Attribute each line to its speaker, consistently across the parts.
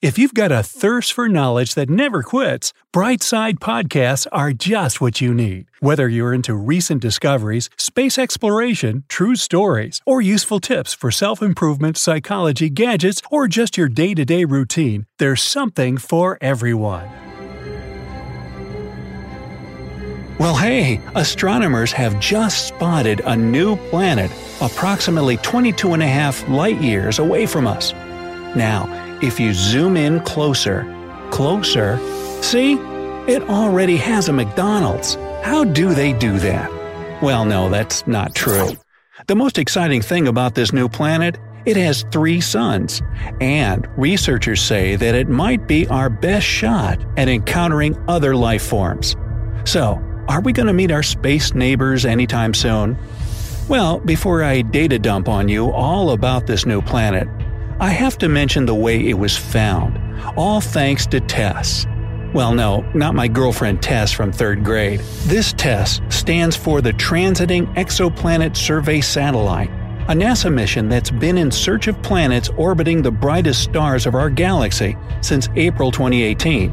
Speaker 1: If you've got a thirst for knowledge that never quits, Brightside Podcasts are just what you need. Whether you're into recent discoveries, space exploration, true stories, or useful tips for self improvement, psychology, gadgets, or just your day to day routine, there's something for everyone. Well, hey, astronomers have just spotted a new planet approximately 22 and a half light years away from us. Now, if you zoom in closer, closer, see? It already has a McDonald's. How do they do that? Well, no, that's not true. The most exciting thing about this new planet it has three suns, and researchers say that it might be our best shot at encountering other life forms. So, are we going to meet our space neighbors anytime soon? Well, before I data dump on you all about this new planet, I have to mention the way it was found, all thanks to Tess. Well, no, not my girlfriend Tess from third grade. This TESS stands for the Transiting Exoplanet Survey Satellite, a NASA mission that's been in search of planets orbiting the brightest stars of our galaxy since April 2018.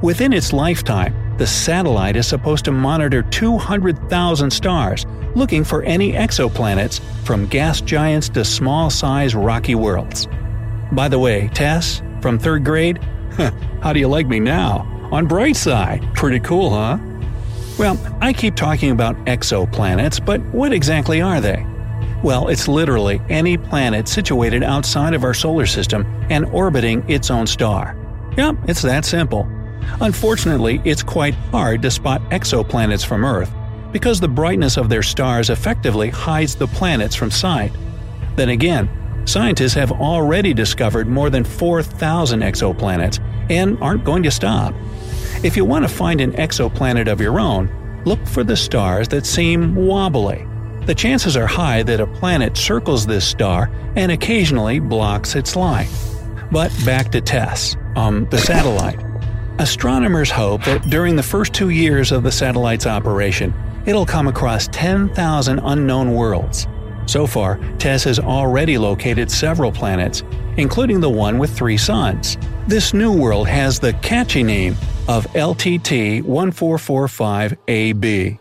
Speaker 1: Within its lifetime, the satellite is supposed to monitor 200,000 stars, looking for any exoplanets, from gas giants to small sized rocky worlds. By the way, Tess, from third grade, how do you like me now? On bright side, pretty cool, huh? Well, I keep talking about exoplanets, but what exactly are they? Well, it's literally any planet situated outside of our solar system and orbiting its own star. Yep, it's that simple. Unfortunately, it's quite hard to spot exoplanets from Earth because the brightness of their stars effectively hides the planets from sight. Then again, scientists have already discovered more than 4,000 exoplanets and aren't going to stop. If you want to find an exoplanet of your own, look for the stars that seem wobbly. The chances are high that a planet circles this star and occasionally blocks its light. But back to TESS, um, the satellite. Astronomers hope that during the first two years of the satellite's operation, it'll come across 10,000 unknown worlds. So far, TESS has already located several planets, including the one with three suns. This new world has the catchy name of LTT 1445AB.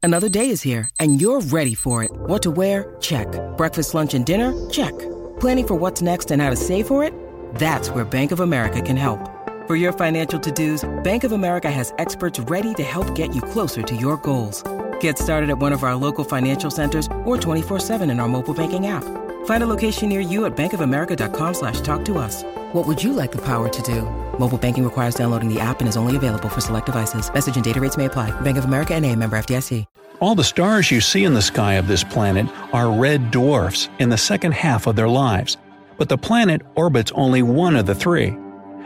Speaker 2: Another day is here, and you're ready for it. What to wear? Check. Breakfast, lunch, and dinner? Check. Planning for what's next and how to save for it? That's where Bank of America can help. For your financial to-dos, Bank of America has experts ready to help get you closer to your goals. Get started at one of our local financial centers or 24-7 in our mobile banking app. Find a location near you at bankofamerica.com slash talk to us. What would you like the power to do? Mobile banking requires downloading the app and is only available for select devices. Message and data rates may apply. Bank of America and a member FDIC.
Speaker 1: All the stars you see in the sky of this planet are red dwarfs in the second half of their lives, but the planet orbits only one of the three.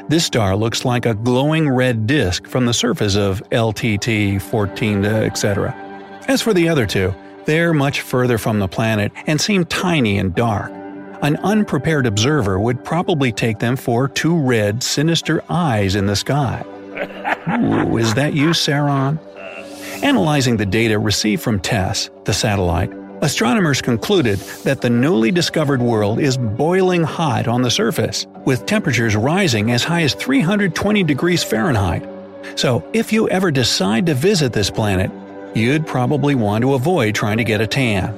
Speaker 1: This star looks like a glowing red disk from the surface of LTT 14, etc. As for the other two, they're much further from the planet and seem tiny and dark. An unprepared observer would probably take them for two red, sinister eyes in the sky. Ooh, is that you, Sauron? Analyzing the data received from TESS, the satellite, Astronomers concluded that the newly discovered world is boiling hot on the surface, with temperatures rising as high as 320 degrees Fahrenheit. So, if you ever decide to visit this planet, you'd probably want to avoid trying to get a tan.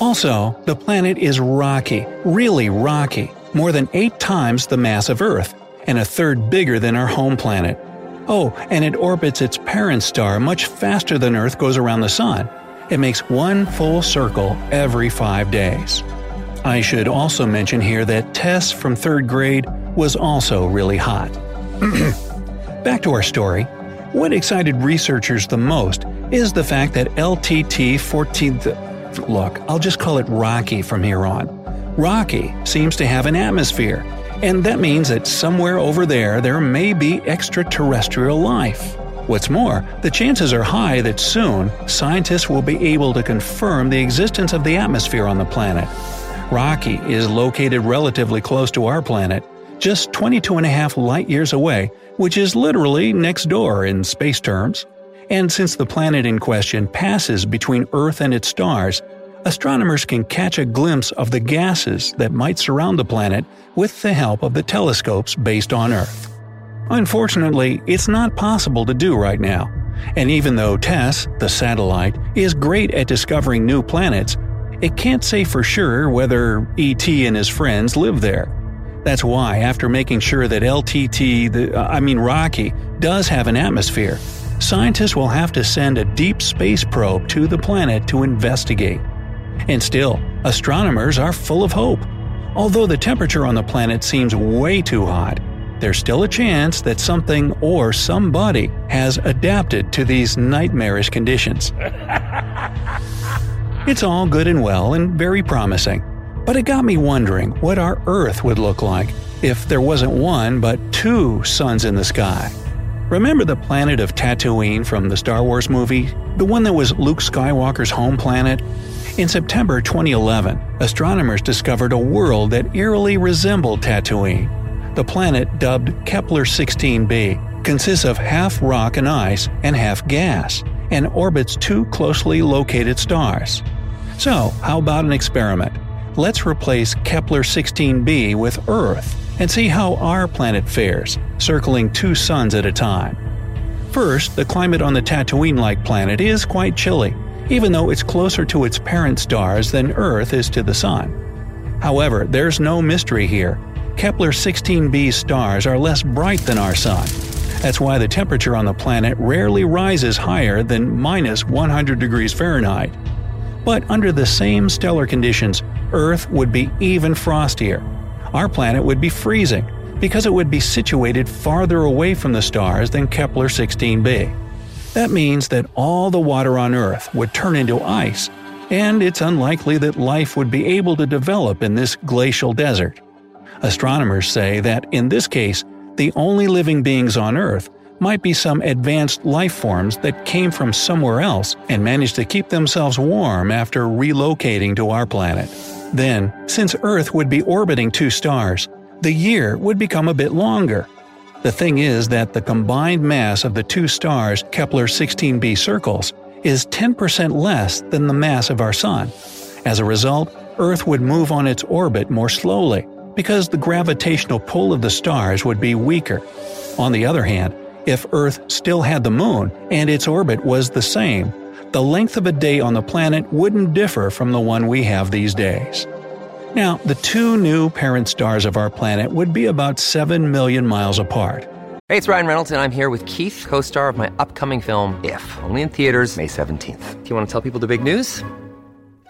Speaker 1: Also, the planet is rocky, really rocky, more than eight times the mass of Earth, and a third bigger than our home planet. Oh, and it orbits its parent star much faster than Earth goes around the Sun it makes one full circle every five days. I should also mention here that Tess from third grade was also really hot. Back to our story. What excited researchers the most is the fact that LTT 14. Look, I'll just call it Rocky from here on. Rocky seems to have an atmosphere, and that means that somewhere over there there may be extraterrestrial life. What's more, the chances are high that soon, scientists will be able to confirm the existence of the atmosphere on the planet. Rocky is located relatively close to our planet, just 22.5 light years away, which is literally next door in space terms. And since the planet in question passes between Earth and its stars, astronomers can catch a glimpse of the gases that might surround the planet with the help of the telescopes based on Earth. Unfortunately, it's not possible to do right now. And even though TESS, the satellite, is great at discovering new planets, it can't say for sure whether ET and his friends live there. That's why, after making sure that LTT, the, uh, I mean Rocky, does have an atmosphere, scientists will have to send a deep space probe to the planet to investigate. And still, astronomers are full of hope. Although the temperature on the planet seems way too hot, there's still a chance that something or somebody has adapted to these nightmarish conditions. it's all good and well and very promising, but it got me wondering what our Earth would look like if there wasn't one but two suns in the sky. Remember the planet of Tatooine from the Star Wars movie? The one that was Luke Skywalker's home planet? In September 2011, astronomers discovered a world that eerily resembled Tatooine. The planet, dubbed Kepler 16b, consists of half rock and ice and half gas, and orbits two closely located stars. So, how about an experiment? Let's replace Kepler 16b with Earth and see how our planet fares, circling two suns at a time. First, the climate on the Tatooine like planet is quite chilly, even though it's closer to its parent stars than Earth is to the Sun. However, there's no mystery here. Kepler 16b stars are less bright than our Sun. That's why the temperature on the planet rarely rises higher than minus 100 degrees Fahrenheit. But under the same stellar conditions, Earth would be even frostier. Our planet would be freezing, because it would be situated farther away from the stars than Kepler 16b. That means that all the water on Earth would turn into ice, and it's unlikely that life would be able to develop in this glacial desert. Astronomers say that in this case, the only living beings on Earth might be some advanced life forms that came from somewhere else and managed to keep themselves warm after relocating to our planet. Then, since Earth would be orbiting two stars, the year would become a bit longer. The thing is that the combined mass of the two stars Kepler 16b circles is 10% less than the mass of our Sun. As a result, Earth would move on its orbit more slowly, because the gravitational pull of the stars would be weaker. On the other hand, if Earth still had the Moon and its orbit was the same, the length of a day on the planet wouldn't differ from the one we have these days. Now, the two new parent stars of our planet would be about 7 million miles apart.
Speaker 3: Hey, it's Ryan Reynolds, and I'm here with Keith, co star of my upcoming film, If, only in theaters, May 17th. Do you want to tell people the big news?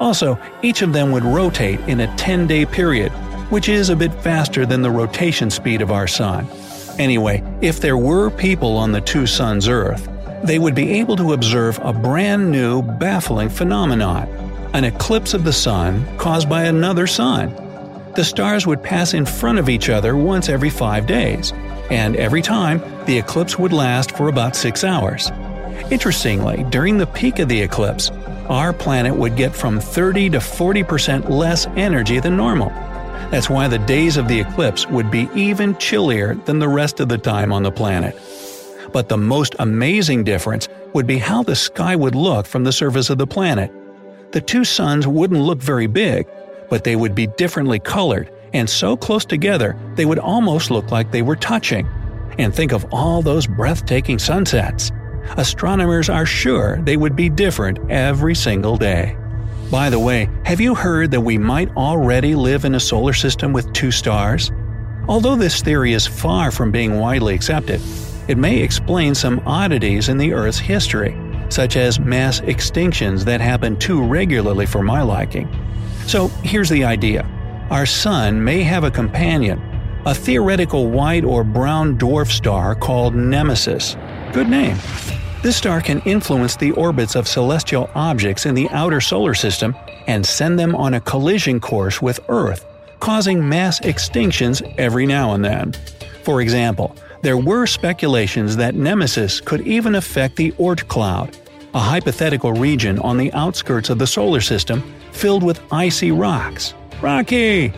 Speaker 1: Also, each of them would rotate in a 10 day period, which is a bit faster than the rotation speed of our Sun. Anyway, if there were people on the two suns' Earth, they would be able to observe a brand new, baffling phenomenon an eclipse of the Sun caused by another Sun. The stars would pass in front of each other once every five days, and every time, the eclipse would last for about six hours. Interestingly, during the peak of the eclipse, our planet would get from 30 to 40% less energy than normal. That's why the days of the eclipse would be even chillier than the rest of the time on the planet. But the most amazing difference would be how the sky would look from the surface of the planet. The two suns wouldn't look very big, but they would be differently colored and so close together they would almost look like they were touching. And think of all those breathtaking sunsets astronomers are sure they would be different every single day. By the way, have you heard that we might already live in a solar system with two stars? Although this theory is far from being widely accepted, it may explain some oddities in the Earth's history, such as mass extinctions that happen too regularly for my liking. So here's the idea our Sun may have a companion, a theoretical white or brown dwarf star called Nemesis. Good name. This star can influence the orbits of celestial objects in the outer solar system and send them on a collision course with Earth, causing mass extinctions every now and then. For example, there were speculations that Nemesis could even affect the Oort cloud, a hypothetical region on the outskirts of the solar system filled with icy rocks. Rocky!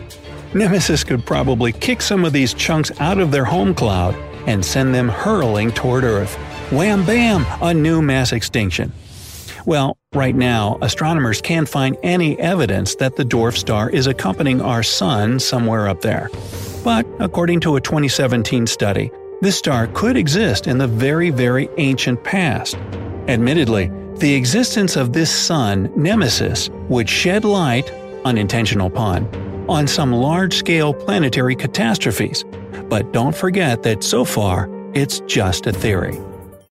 Speaker 1: Nemesis could probably kick some of these chunks out of their home cloud and send them hurling toward Earth. Wham bam! A new mass extinction. Well, right now, astronomers can't find any evidence that the dwarf star is accompanying our Sun somewhere up there. But according to a 2017 study, this star could exist in the very, very ancient past. Admittedly, the existence of this sun, Nemesis, would shed light, unintentional pun, on some large scale planetary catastrophes. But don't forget that so far, it's just a theory.